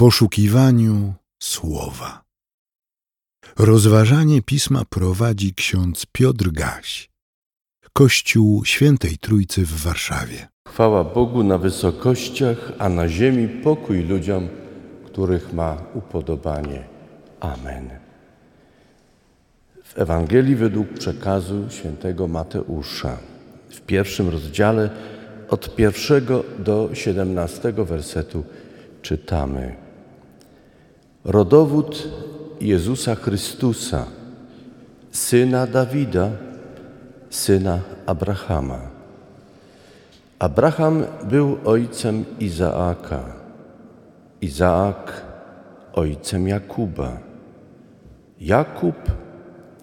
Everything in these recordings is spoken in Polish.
poszukiwaniu słowa. Rozważanie pisma prowadzi ksiądz Piotr Gaś, Kościół Świętej Trójcy w Warszawie. Chwała Bogu na wysokościach, a na ziemi pokój ludziom, których ma upodobanie. Amen. W Ewangelii według przekazu świętego Mateusza w pierwszym rozdziale od pierwszego do siedemnastego wersetu czytamy. Rodowód Jezusa Chrystusa, syna Dawida, syna Abrahama. Abraham był ojcem Izaaka, Izaak ojcem Jakuba, Jakub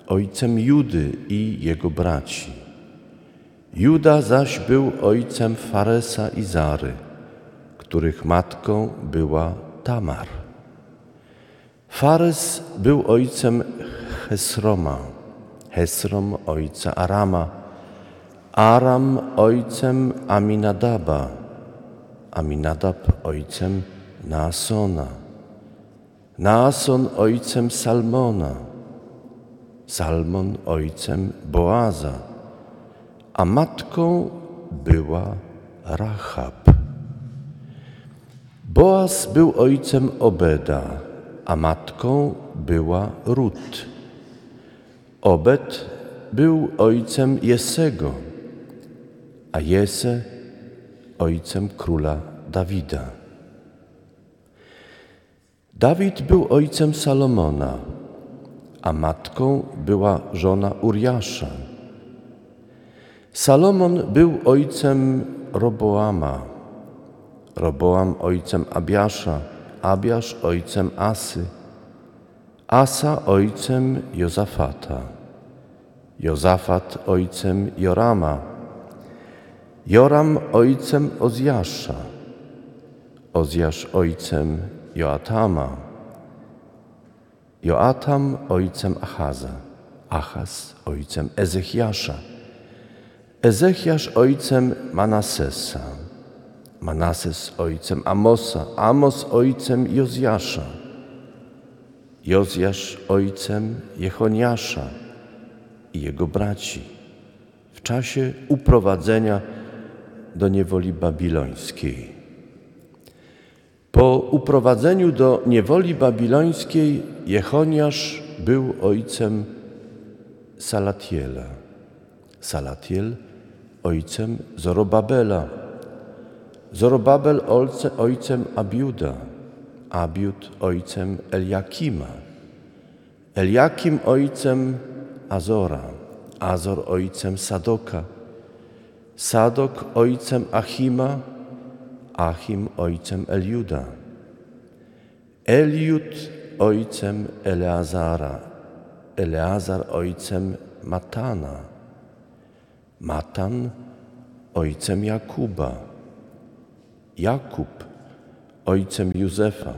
ojcem Judy i jego braci. Juda zaś był ojcem Faresa i Zary, których matką była Tamar. Fares był ojcem Hesroma, Hesrom ojca Arama, Aram ojcem Aminadaba, Aminadab ojcem Naasona, Naason ojcem Salmona, Salmon ojcem Boaza, a matką była Rahab. Boaz był ojcem Obeda, a matką była Rut. Obed był ojcem Jesego, a Jese ojcem króla Dawida. Dawid był ojcem Salomona, a matką była żona Uriasza. Salomon był ojcem Roboama, Roboam ojcem Abiasza, Abiasz ojcem Asy, Asa ojcem Jozafata, Jozafat ojcem Jorama, Joram ojcem Ozjasza, Ozjasz ojcem Joatama, Joatam ojcem Achaza, Achaz ojcem Ezechiasza, Ezechiasz ojcem Manasesa, Manases ojcem Amosa, Amos ojcem Jozjasza, Jozjasz ojcem Jechoniasza i jego braci w czasie uprowadzenia do niewoli babilońskiej. Po uprowadzeniu do niewoli babilońskiej Jechoniasz był ojcem Salatiela, Salatiel ojcem Zorobabela, Zorobabel ojcem Abiuda, Abiud ojcem Eliakima, Eliakim ojcem Azora, Azor ojcem Sadoka, Sadok ojcem Achima, Achim ojcem Eliuda, Eliud ojcem Eleazara, Eleazar ojcem Matana, Matan ojcem Jakuba, Jakub ojcem Józefa,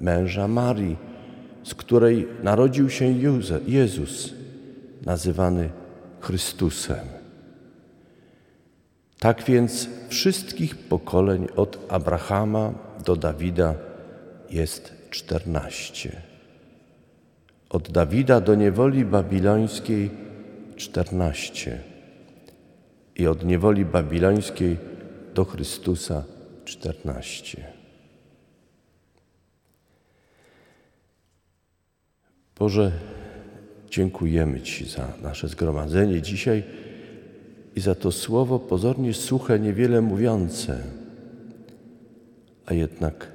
męża Marii, z której narodził się Jezus, nazywany Chrystusem. Tak więc wszystkich pokoleń od Abrahama do Dawida jest czternaście. Od Dawida do niewoli babilońskiej czternaście i od niewoli babilońskiej do Chrystusa czternaście. Boże, dziękujemy Ci za nasze zgromadzenie dzisiaj i za to słowo pozornie suche, niewiele mówiące, a jednak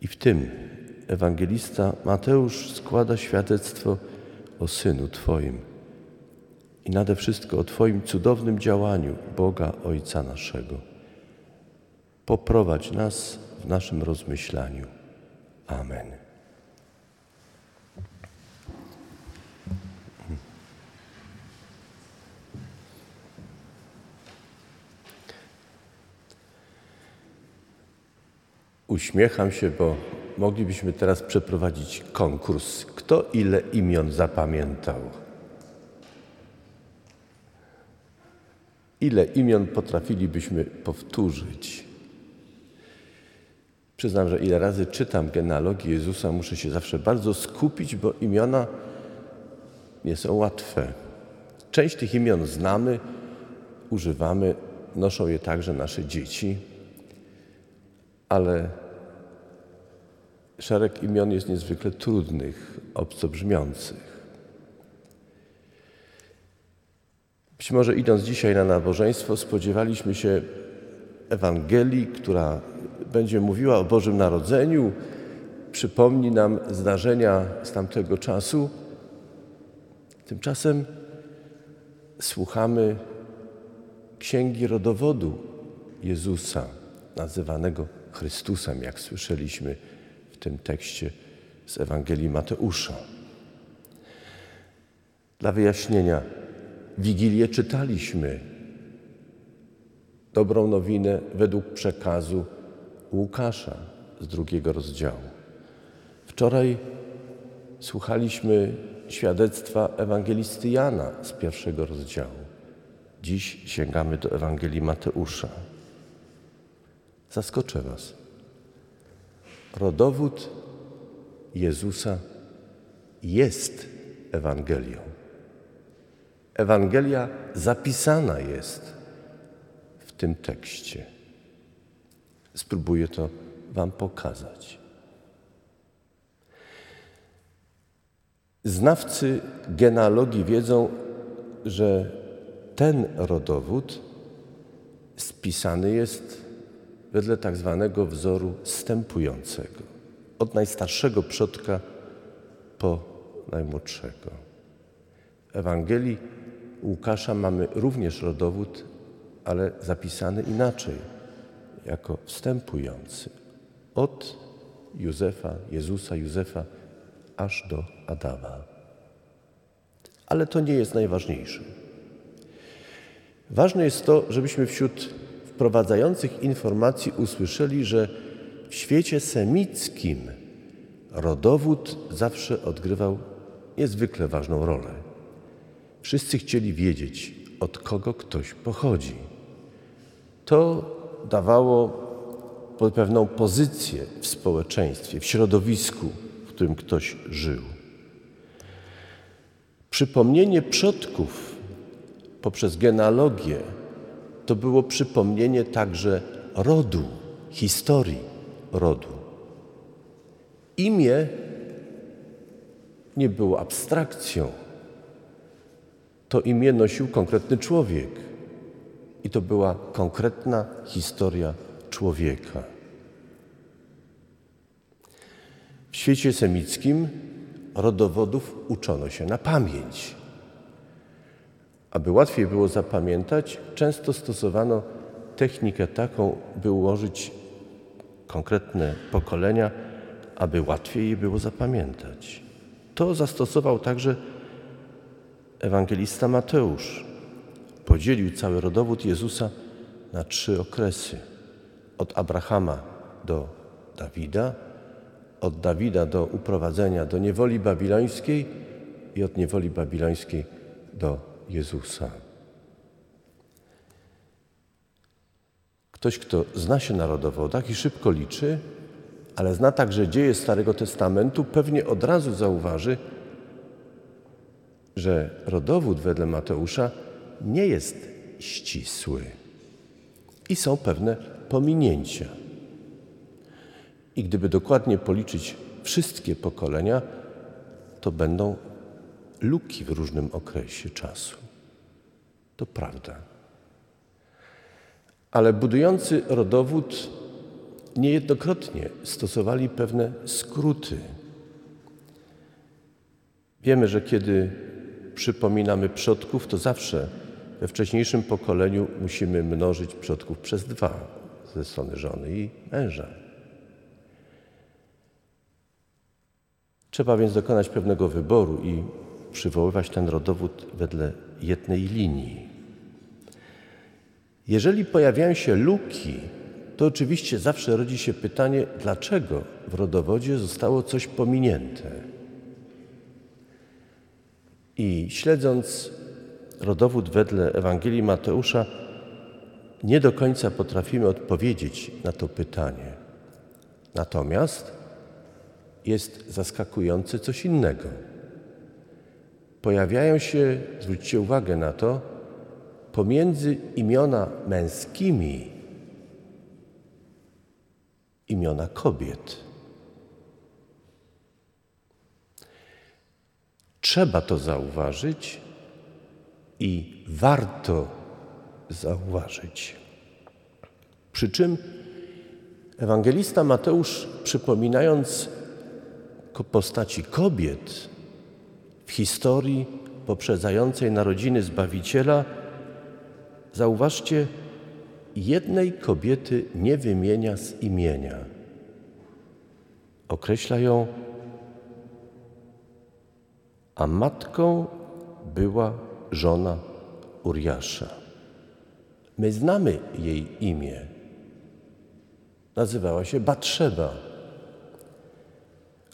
i w tym ewangelista Mateusz składa świadectwo o Synu Twoim i nade wszystko o Twoim cudownym działaniu Boga Ojca naszego. Poprowadź nas w naszym rozmyślaniu. Amen. Uśmiecham się, bo moglibyśmy teraz przeprowadzić konkurs. Kto ile imion zapamiętał? Ile imion potrafilibyśmy powtórzyć? Przyznam, że ile razy czytam genealogię Jezusa, muszę się zawsze bardzo skupić, bo imiona nie są łatwe. Część tych imion znamy, używamy, noszą je także nasze dzieci, ale szereg imion jest niezwykle trudnych, obco brzmiących. Być może idąc dzisiaj na nabożeństwo, spodziewaliśmy się Ewangelii, która będzie mówiła o Bożym Narodzeniu, przypomni nam zdarzenia z tamtego czasu. Tymczasem słuchamy księgi rodowodu Jezusa, nazywanego Chrystusem, jak słyszeliśmy w tym tekście z Ewangelii Mateusza. Dla wyjaśnienia, Wigilię czytaliśmy. Dobrą nowinę według przekazu Łukasza z drugiego rozdziału. Wczoraj słuchaliśmy świadectwa ewangelisty Jana z pierwszego rozdziału. Dziś sięgamy do Ewangelii Mateusza. Zaskoczę Was. Rodowód Jezusa jest Ewangelią. Ewangelia zapisana jest tym tekście. Spróbuję to Wam pokazać. Znawcy genealogii wiedzą, że ten rodowód spisany jest wedle tak zwanego wzoru stępującego, od najstarszego przodka po najmłodszego. W Ewangelii Łukasza mamy również rodowód, ale zapisany inaczej, jako wstępujący. Od Józefa, Jezusa, Józefa, aż do Adama. Ale to nie jest najważniejsze. Ważne jest to, żebyśmy wśród wprowadzających informacji usłyszeli, że w świecie semickim rodowód zawsze odgrywał niezwykle ważną rolę. Wszyscy chcieli wiedzieć, od kogo ktoś pochodzi. To dawało pewną pozycję w społeczeństwie, w środowisku, w którym ktoś żył. Przypomnienie przodków poprzez genealogię to było przypomnienie także rodu, historii rodu. Imię nie było abstrakcją. To imię nosił konkretny człowiek i to była konkretna historia człowieka. W świecie semickim rodowodów uczono się na pamięć. Aby łatwiej było zapamiętać, często stosowano technikę taką, by ułożyć konkretne pokolenia, aby łatwiej je było zapamiętać. To zastosował także ewangelista Mateusz. Podzielił cały rodowód Jezusa na trzy okresy: od Abrahama do Dawida, od Dawida do uprowadzenia do niewoli babilońskiej i od niewoli babilońskiej do Jezusa. Ktoś, kto zna się na rodowodach i szybko liczy, ale zna także dzieje Starego Testamentu, pewnie od razu zauważy, że rodowód wedle Mateusza nie jest ścisły i są pewne pominięcia. I gdyby dokładnie policzyć wszystkie pokolenia, to będą luki w różnym okresie czasu. To prawda. Ale budujący rodowód niejednokrotnie stosowali pewne skróty. Wiemy, że kiedy przypominamy przodków, to zawsze we wcześniejszym pokoleniu musimy mnożyć przodków przez dwa ze strony żony i męża. Trzeba więc dokonać pewnego wyboru i przywoływać ten rodowód wedle jednej linii. Jeżeli pojawiają się luki, to oczywiście zawsze rodzi się pytanie, dlaczego w rodowodzie zostało coś pominięte. I śledząc rodowód wedle Ewangelii Mateusza, nie do końca potrafimy odpowiedzieć na to pytanie. Natomiast jest zaskakujące coś innego. Pojawiają się, zwróćcie uwagę na to, pomiędzy imiona męskimi imiona kobiet. Trzeba to zauważyć i warto zauważyć. Przy czym ewangelista Mateusz, przypominając postaci kobiet w historii poprzedzającej narodziny Zbawiciela, zauważcie, jednej kobiety nie wymienia z imienia. Określa ją, a matką była żona Uriasza. My znamy jej imię. Nazywała się Batrzeba.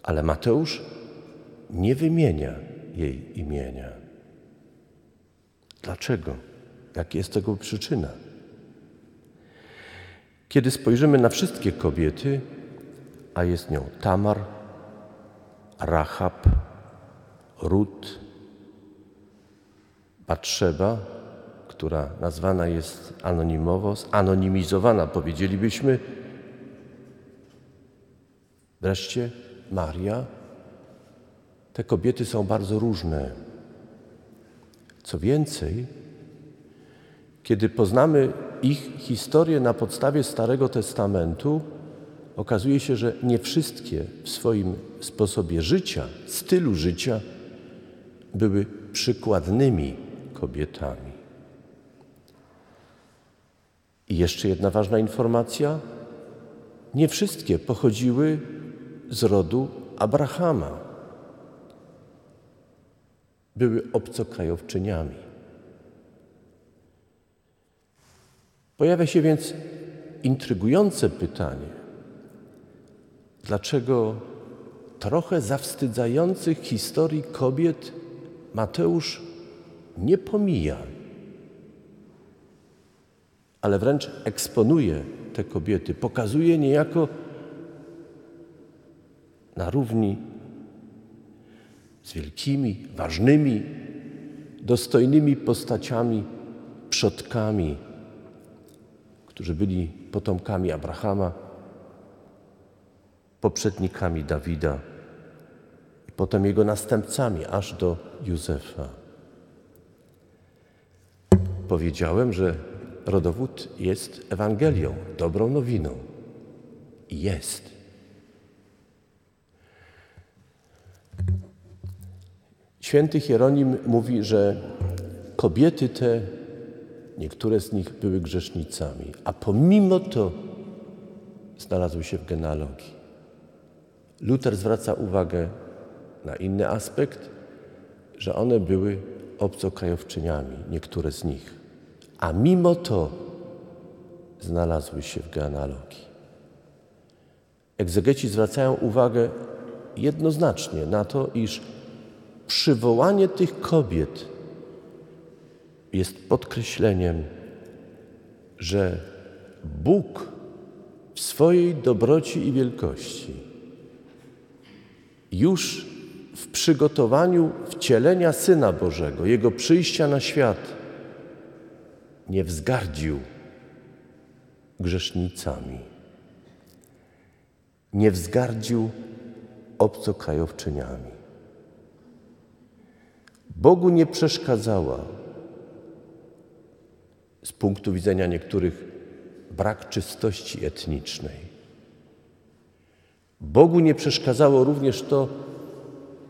Ale Mateusz nie wymienia jej imienia. Dlaczego? Jaka jest tego przyczyna? Kiedy spojrzymy na wszystkie kobiety, a jest nią Tamar, Rahab, Rut, Batrzeba, która nazwana jest anonimowo, anonimizowana powiedzielibyśmy. Wreszcie Maria. Te kobiety są bardzo różne. Co więcej, kiedy poznamy ich historię na podstawie Starego Testamentu, okazuje się, że nie wszystkie w swoim sposobie życia, stylu życia były przykładnymi kobietami. I jeszcze jedna ważna informacja. Nie wszystkie pochodziły z rodu Abrahama. Były obcokrajowczyniami. Pojawia się więc intrygujące pytanie, dlaczego trochę zawstydzających historii kobiet Mateusz nie pomija ale wręcz eksponuje te kobiety, pokazuje niejako na równi z wielkimi, ważnymi, dostojnymi postaciami, przodkami, którzy byli potomkami Abrahama, poprzednikami Dawida i potem jego następcami aż do Józefa. Powiedziałem, że rodowód jest Ewangelią, dobrą nowiną. I jest. Święty Hieronim mówi, że kobiety te, niektóre z nich były grzesznicami, a pomimo to znalazły się w genealogii. Luther zwraca uwagę na inny aspekt, że one były obcokrajowczyniami, niektóre z nich a mimo to znalazły się w genealogii. Egzegeci zwracają uwagę jednoznacznie na to, iż przywołanie tych kobiet jest podkreśleniem, że Bóg w swojej dobroci i wielkości już w przygotowaniu wcielenia Syna Bożego, Jego przyjścia na świat, nie wzgardził grzesznicami, nie wzgardził obcokrajowczyniami. Bogu nie przeszkadzała z punktu widzenia niektórych brak czystości etnicznej. Bogu nie przeszkadzało również to,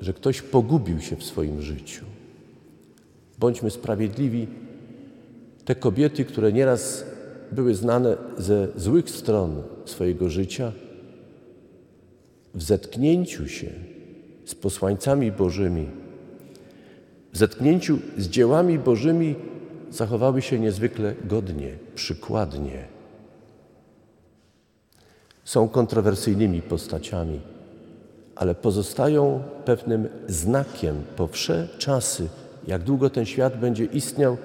że ktoś pogubił się w swoim życiu. Bądźmy sprawiedliwi te kobiety, które nieraz były znane ze złych stron swojego życia, w zetknięciu się z posłańcami Bożymi, w zetknięciu z dziełami Bożymi zachowały się niezwykle godnie, przykładnie. Są kontrowersyjnymi postaciami, ale pozostają pewnym znakiem po wsze czasy, jak długo ten świat będzie istniał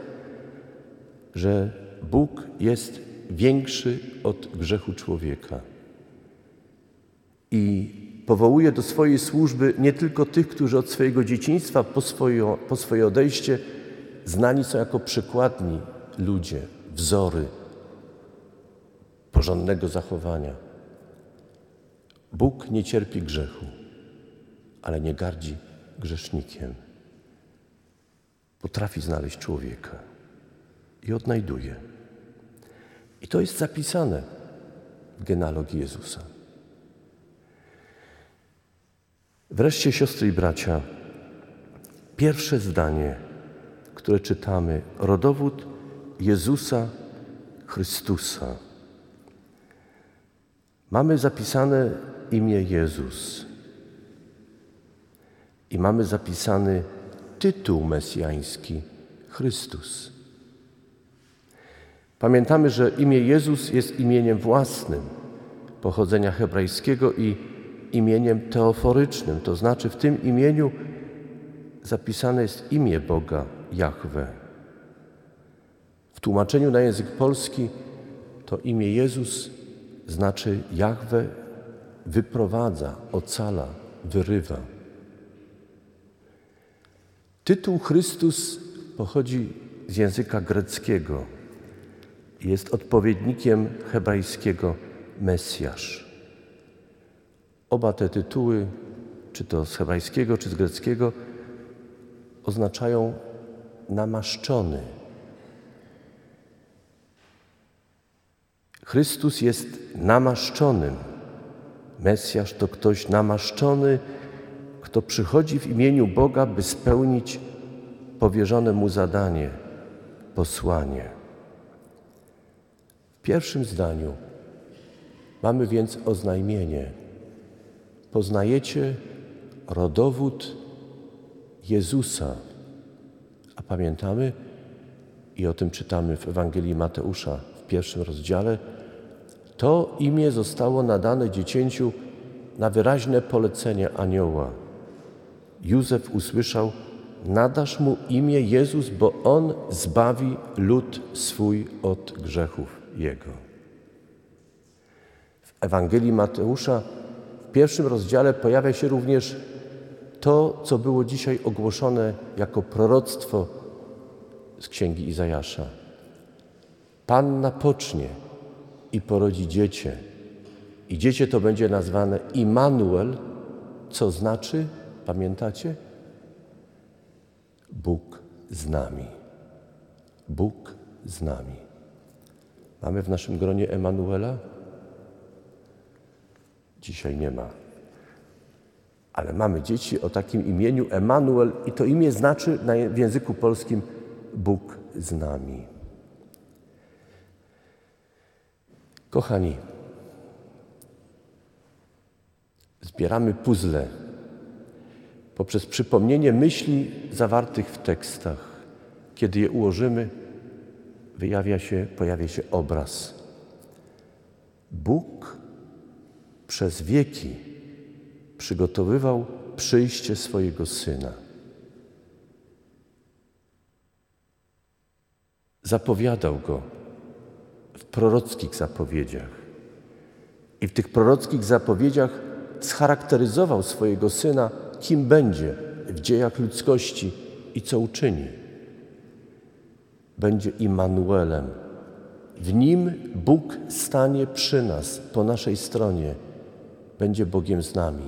że Bóg jest większy od grzechu człowieka. i powołuje do swojej służby nie tylko tych, którzy od swojego dzieciństwa po swoje, po swoje odejście znani są jako przykładni ludzie, wzory porządnego zachowania. Bóg nie cierpi grzechu, ale nie gardzi grzesznikiem. Potrafi znaleźć człowieka i odnajduje. I to jest zapisane w genealogii Jezusa. Wreszcie, siostry i bracia, pierwsze zdanie, które czytamy, rodowód Jezusa Chrystusa. Mamy zapisane imię Jezus i mamy zapisany tytuł mesjański Chrystus. Pamiętamy, że imię Jezus jest imieniem własnym pochodzenia hebrajskiego i imieniem teoforycznym, to znaczy w tym imieniu zapisane jest imię Boga Jahwe. W tłumaczeniu na język polski to imię Jezus znaczy Jahwe wyprowadza, ocala, wyrywa. Tytuł Chrystus pochodzi z języka greckiego. Jest odpowiednikiem hebrajskiego Mesjasz. Oba te tytuły, czy to z hebrajskiego, czy z greckiego, oznaczają namaszczony. Chrystus jest namaszczonym. Mesjasz to ktoś namaszczony, kto przychodzi w imieniu Boga, by spełnić powierzone mu zadanie, posłanie. Pierwszym zdaniu mamy więc oznajmienie. Poznajecie rodowód Jezusa. A pamiętamy, i o tym czytamy w Ewangelii Mateusza w pierwszym rozdziale, to imię zostało nadane dziecięciu na wyraźne polecenie anioła. Józef usłyszał: Nadasz mu imię Jezus, bo on zbawi lud swój od grzechów jego. W Ewangelii Mateusza w pierwszym rozdziale pojawia się również to, co było dzisiaj ogłoszone jako proroctwo z księgi Izajasza. Panna pocznie i porodzi dziecię. I dziecię to będzie nazwane Immanuel, co znaczy, pamiętacie? Bóg z nami. Bóg z nami. Mamy w naszym gronie Emanuela? Dzisiaj nie ma. Ale mamy dzieci o takim imieniu Emanuel i to imię znaczy w języku polskim Bóg z nami. Kochani, zbieramy puzzle poprzez przypomnienie myśli zawartych w tekstach. Kiedy je ułożymy, wyjawia się, pojawia się obraz. Bóg przez wieki przygotowywał przyjście swojego Syna. Zapowiadał Go w prorockich zapowiedziach. I w tych prorockich zapowiedziach scharakteryzował swojego Syna, kim będzie w dziejach ludzkości i co uczyni. Będzie Immanuelem. W Nim Bóg stanie przy nas, po naszej stronie. Będzie Bogiem z nami.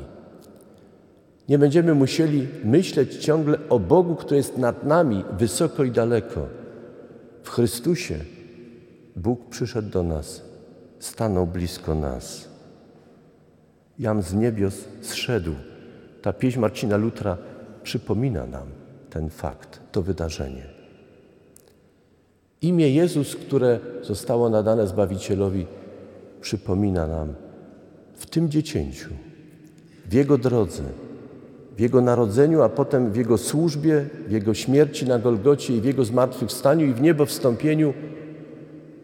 Nie będziemy musieli myśleć ciągle o Bogu, który jest nad nami, wysoko i daleko. W Chrystusie Bóg przyszedł do nas, stanął blisko nas. Jam z niebios zszedł. Ta pieśń Marcina Lutra przypomina nam ten fakt, to wydarzenie. Imię Jezus, które zostało nadane Zbawicielowi, przypomina nam w tym dziecięciu, w Jego drodze, w Jego narodzeniu, a potem w Jego służbie, w Jego śmierci na Golgocie i w Jego zmartwychwstaniu i w niebo wstąpieniu,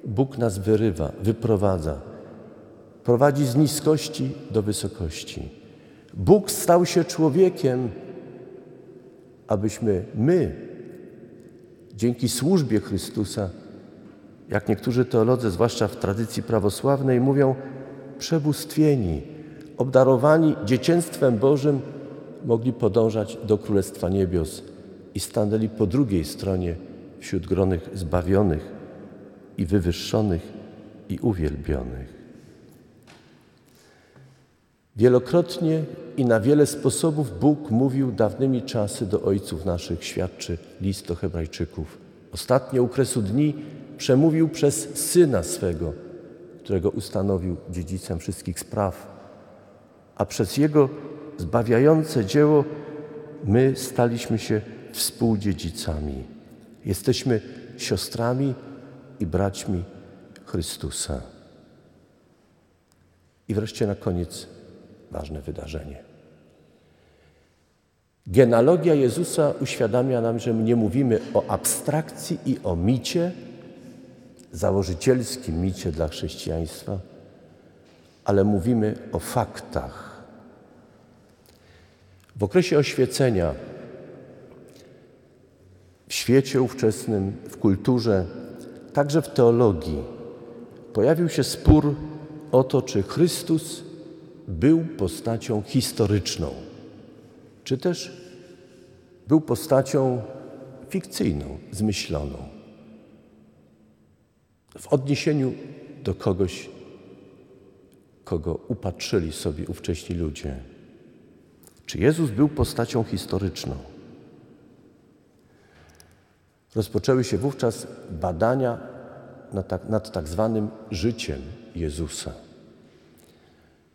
Bóg nas wyrywa, wyprowadza, prowadzi z niskości do wysokości. Bóg stał się człowiekiem, abyśmy my, dzięki służbie Chrystusa, jak niektórzy teolodzy, zwłaszcza w tradycji prawosławnej, mówią, przebóstwieni, obdarowani dzieciństwem Bożym, mogli podążać do Królestwa Niebios i stanęli po drugiej stronie wśród gronych zbawionych i wywyższonych i uwielbionych. Wielokrotnie i na wiele sposobów Bóg mówił dawnymi czasy do ojców naszych, świadczy list do Hebrajczyków. Ostatnio u kresu dni przemówił przez syna swego, którego ustanowił dziedzicem wszystkich spraw, a przez jego zbawiające dzieło my staliśmy się współdziedzicami. Jesteśmy siostrami i braćmi Chrystusa. I wreszcie na koniec ważne wydarzenie. Genealogia Jezusa uświadamia nam, że nie mówimy o abstrakcji i o micie, założycielskim micie dla chrześcijaństwa, ale mówimy o faktach. W okresie oświecenia, w świecie ówczesnym, w kulturze, także w teologii, pojawił się spór o to, czy Chrystus był postacią historyczną, czy też był postacią fikcyjną, zmyśloną, w odniesieniu do kogoś, kogo upatrzyli sobie ówcześni ludzie. Czy Jezus był postacią historyczną? Rozpoczęły się wówczas badania nad tak, nad tak zwanym życiem Jezusa.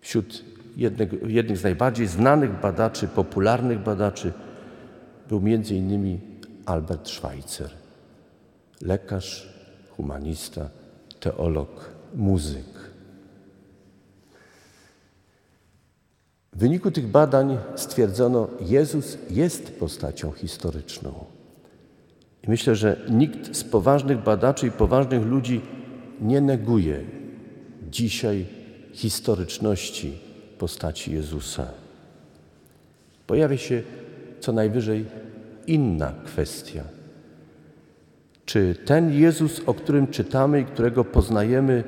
Wśród jednego, jednych z najbardziej znanych badaczy, popularnych badaczy był innymi Albert Schweitzer, lekarz, humanista, teolog, muzyk. W wyniku tych badań stwierdzono, Jezus jest postacią historyczną. I myślę, że nikt z poważnych badaczy i poważnych ludzi nie neguje dzisiaj historyczności postaci Jezusa. Pojawia się co najwyżej inna kwestia. Czy ten Jezus, o którym czytamy i którego poznajemy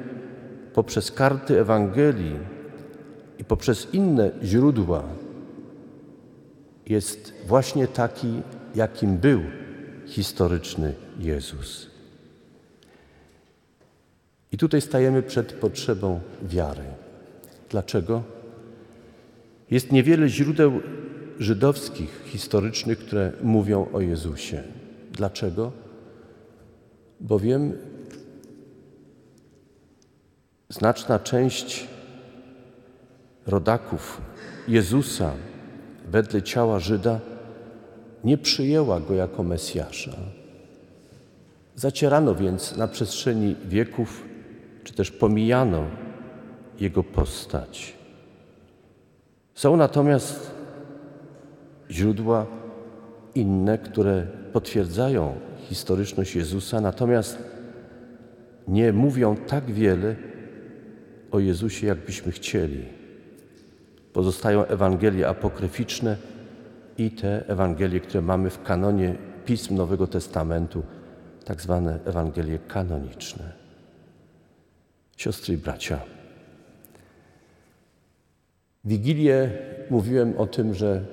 poprzez karty Ewangelii i poprzez inne źródła, jest właśnie taki, jakim był historyczny Jezus? I tutaj stajemy przed potrzebą wiary. Dlaczego? Jest niewiele źródeł żydowskich, historycznych, które mówią o Jezusie. Dlaczego? Bowiem znaczna część rodaków Jezusa wedle ciała Żyda nie przyjęła go jako Mesjasza. Zacierano więc na przestrzeni wieków, czy też pomijano jego postać. Są natomiast źródła inne, które potwierdzają historyczność Jezusa, natomiast nie mówią tak wiele o Jezusie, jakbyśmy chcieli. Pozostają Ewangelie apokryficzne i te Ewangelie, które mamy w kanonie pism Nowego Testamentu, tak zwane Ewangelie kanoniczne. Siostry i bracia, Wigilię mówiłem o tym, że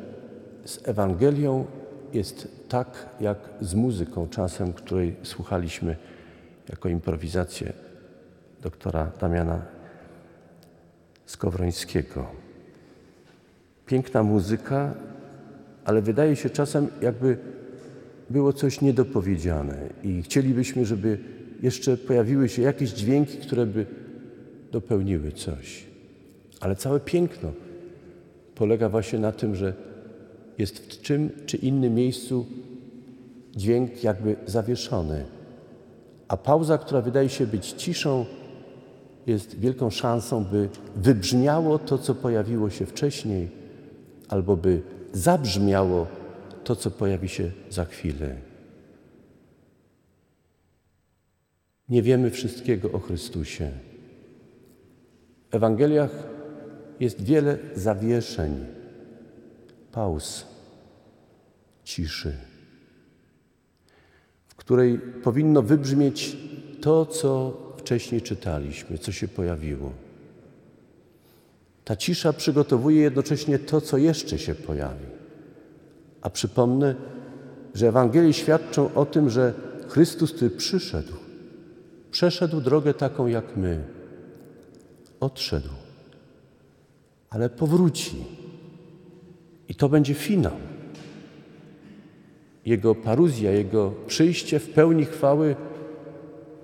z Ewangelią jest tak jak z muzyką czasem, której słuchaliśmy jako improwizację doktora Damiana Skowrońskiego. Piękna muzyka, ale wydaje się czasem, jakby było coś niedopowiedziane i chcielibyśmy, żeby jeszcze pojawiły się jakieś dźwięki, które by dopełniły coś. Ale całe piękno polega właśnie na tym, że jest w czym czy innym miejscu dźwięk jakby zawieszony, a pauza, która wydaje się być ciszą, jest wielką szansą, by wybrzmiało to, co pojawiło się wcześniej, albo by zabrzmiało to, co pojawi się za chwilę. Nie wiemy wszystkiego o Chrystusie. W Ewangeliach jest wiele zawieszeń, pauz, ciszy, w której powinno wybrzmieć to, co wcześniej czytaliśmy, co się pojawiło. Ta cisza przygotowuje jednocześnie to, co jeszcze się pojawi. A przypomnę, że Ewangelii świadczą o tym, że Chrystus, który przyszedł, przeszedł drogę taką jak my, odszedł, ale powróci. I to będzie finał. Jego paruzja, Jego przyjście w pełni chwały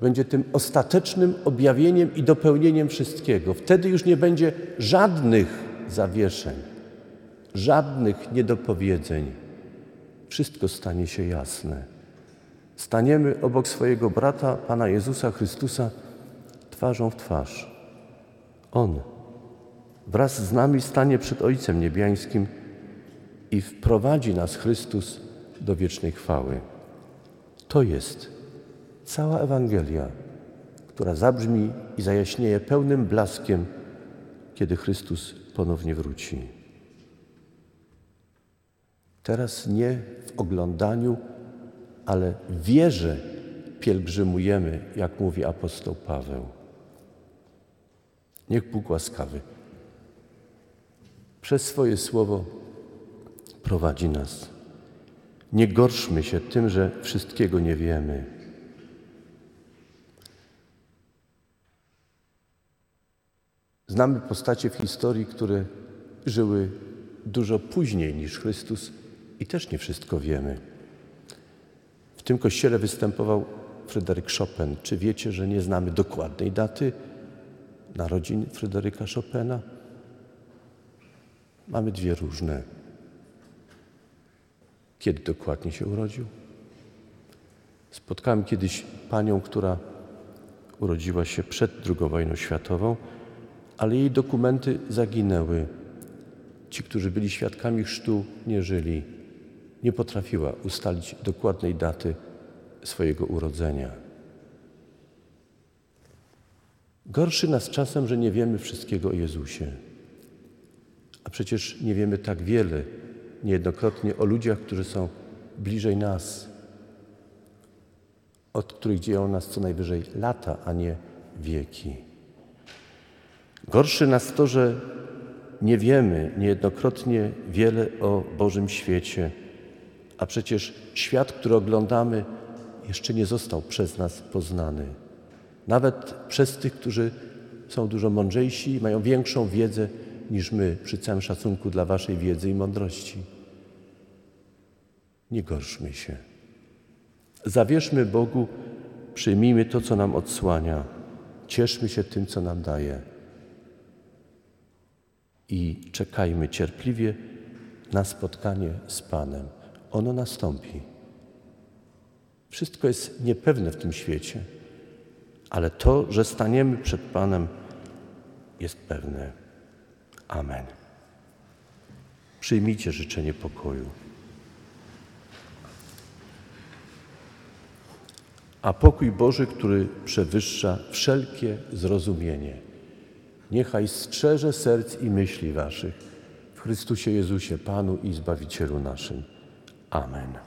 będzie tym ostatecznym objawieniem i dopełnieniem wszystkiego. Wtedy już nie będzie żadnych zawieszeń, żadnych niedopowiedzeń. Wszystko stanie się jasne. Staniemy obok swojego brata, Pana Jezusa Chrystusa, twarzą w twarz. On wraz z nami stanie przed Ojcem Niebiańskim i wprowadzi nas Chrystus do wiecznej chwały. To jest cała Ewangelia, która zabrzmi i zajaśnieje pełnym blaskiem, kiedy Chrystus ponownie wróci. Teraz nie w oglądaniu, ale w wierze pielgrzymujemy, jak mówi apostoł Paweł. Niech Bóg łaskawy przez swoje słowo prowadzi nas. Nie gorszmy się tym, że wszystkiego nie wiemy. Znamy postacie w historii, które żyły dużo później niż Chrystus i też nie wszystko wiemy. Tym kościele występował Fryderyk Chopin. Czy wiecie, że nie znamy dokładnej daty narodzin Fryderyka Chopina? Mamy dwie różne. Kiedy dokładnie się urodził? Spotkałem kiedyś panią, która urodziła się przed II wojną światową, ale jej dokumenty zaginęły. Ci, którzy byli świadkami chrztu, nie żyli. Nie potrafiła ustalić dokładnej daty swojego urodzenia. Gorszy nas czasem, że nie wiemy wszystkiego o Jezusie. A przecież nie wiemy tak wiele niejednokrotnie o ludziach, którzy są bliżej nas, od których dzieją nas co najwyżej lata, a nie wieki. Gorszy nas to, że nie wiemy niejednokrotnie wiele o Bożym świecie, a przecież świat, który oglądamy, jeszcze nie został przez nas poznany. Nawet przez tych, którzy są dużo mądrzejsi i mają większą wiedzę niż my, przy całym szacunku dla Waszej wiedzy i mądrości. Nie gorszmy się. Zawierzmy Bogu, przyjmijmy to, co nam odsłania, cieszmy się tym, co nam daje i czekajmy cierpliwie na spotkanie z Panem. Ono nastąpi. Wszystko jest niepewne w tym świecie, ale to, że staniemy przed Panem, jest pewne. Amen. Przyjmijcie życzenie pokoju. A pokój Boży, który przewyższa wszelkie zrozumienie, niechaj strzeże serc i myśli Waszych w Chrystusie Jezusie, Panu i Zbawicielu naszym. Amen.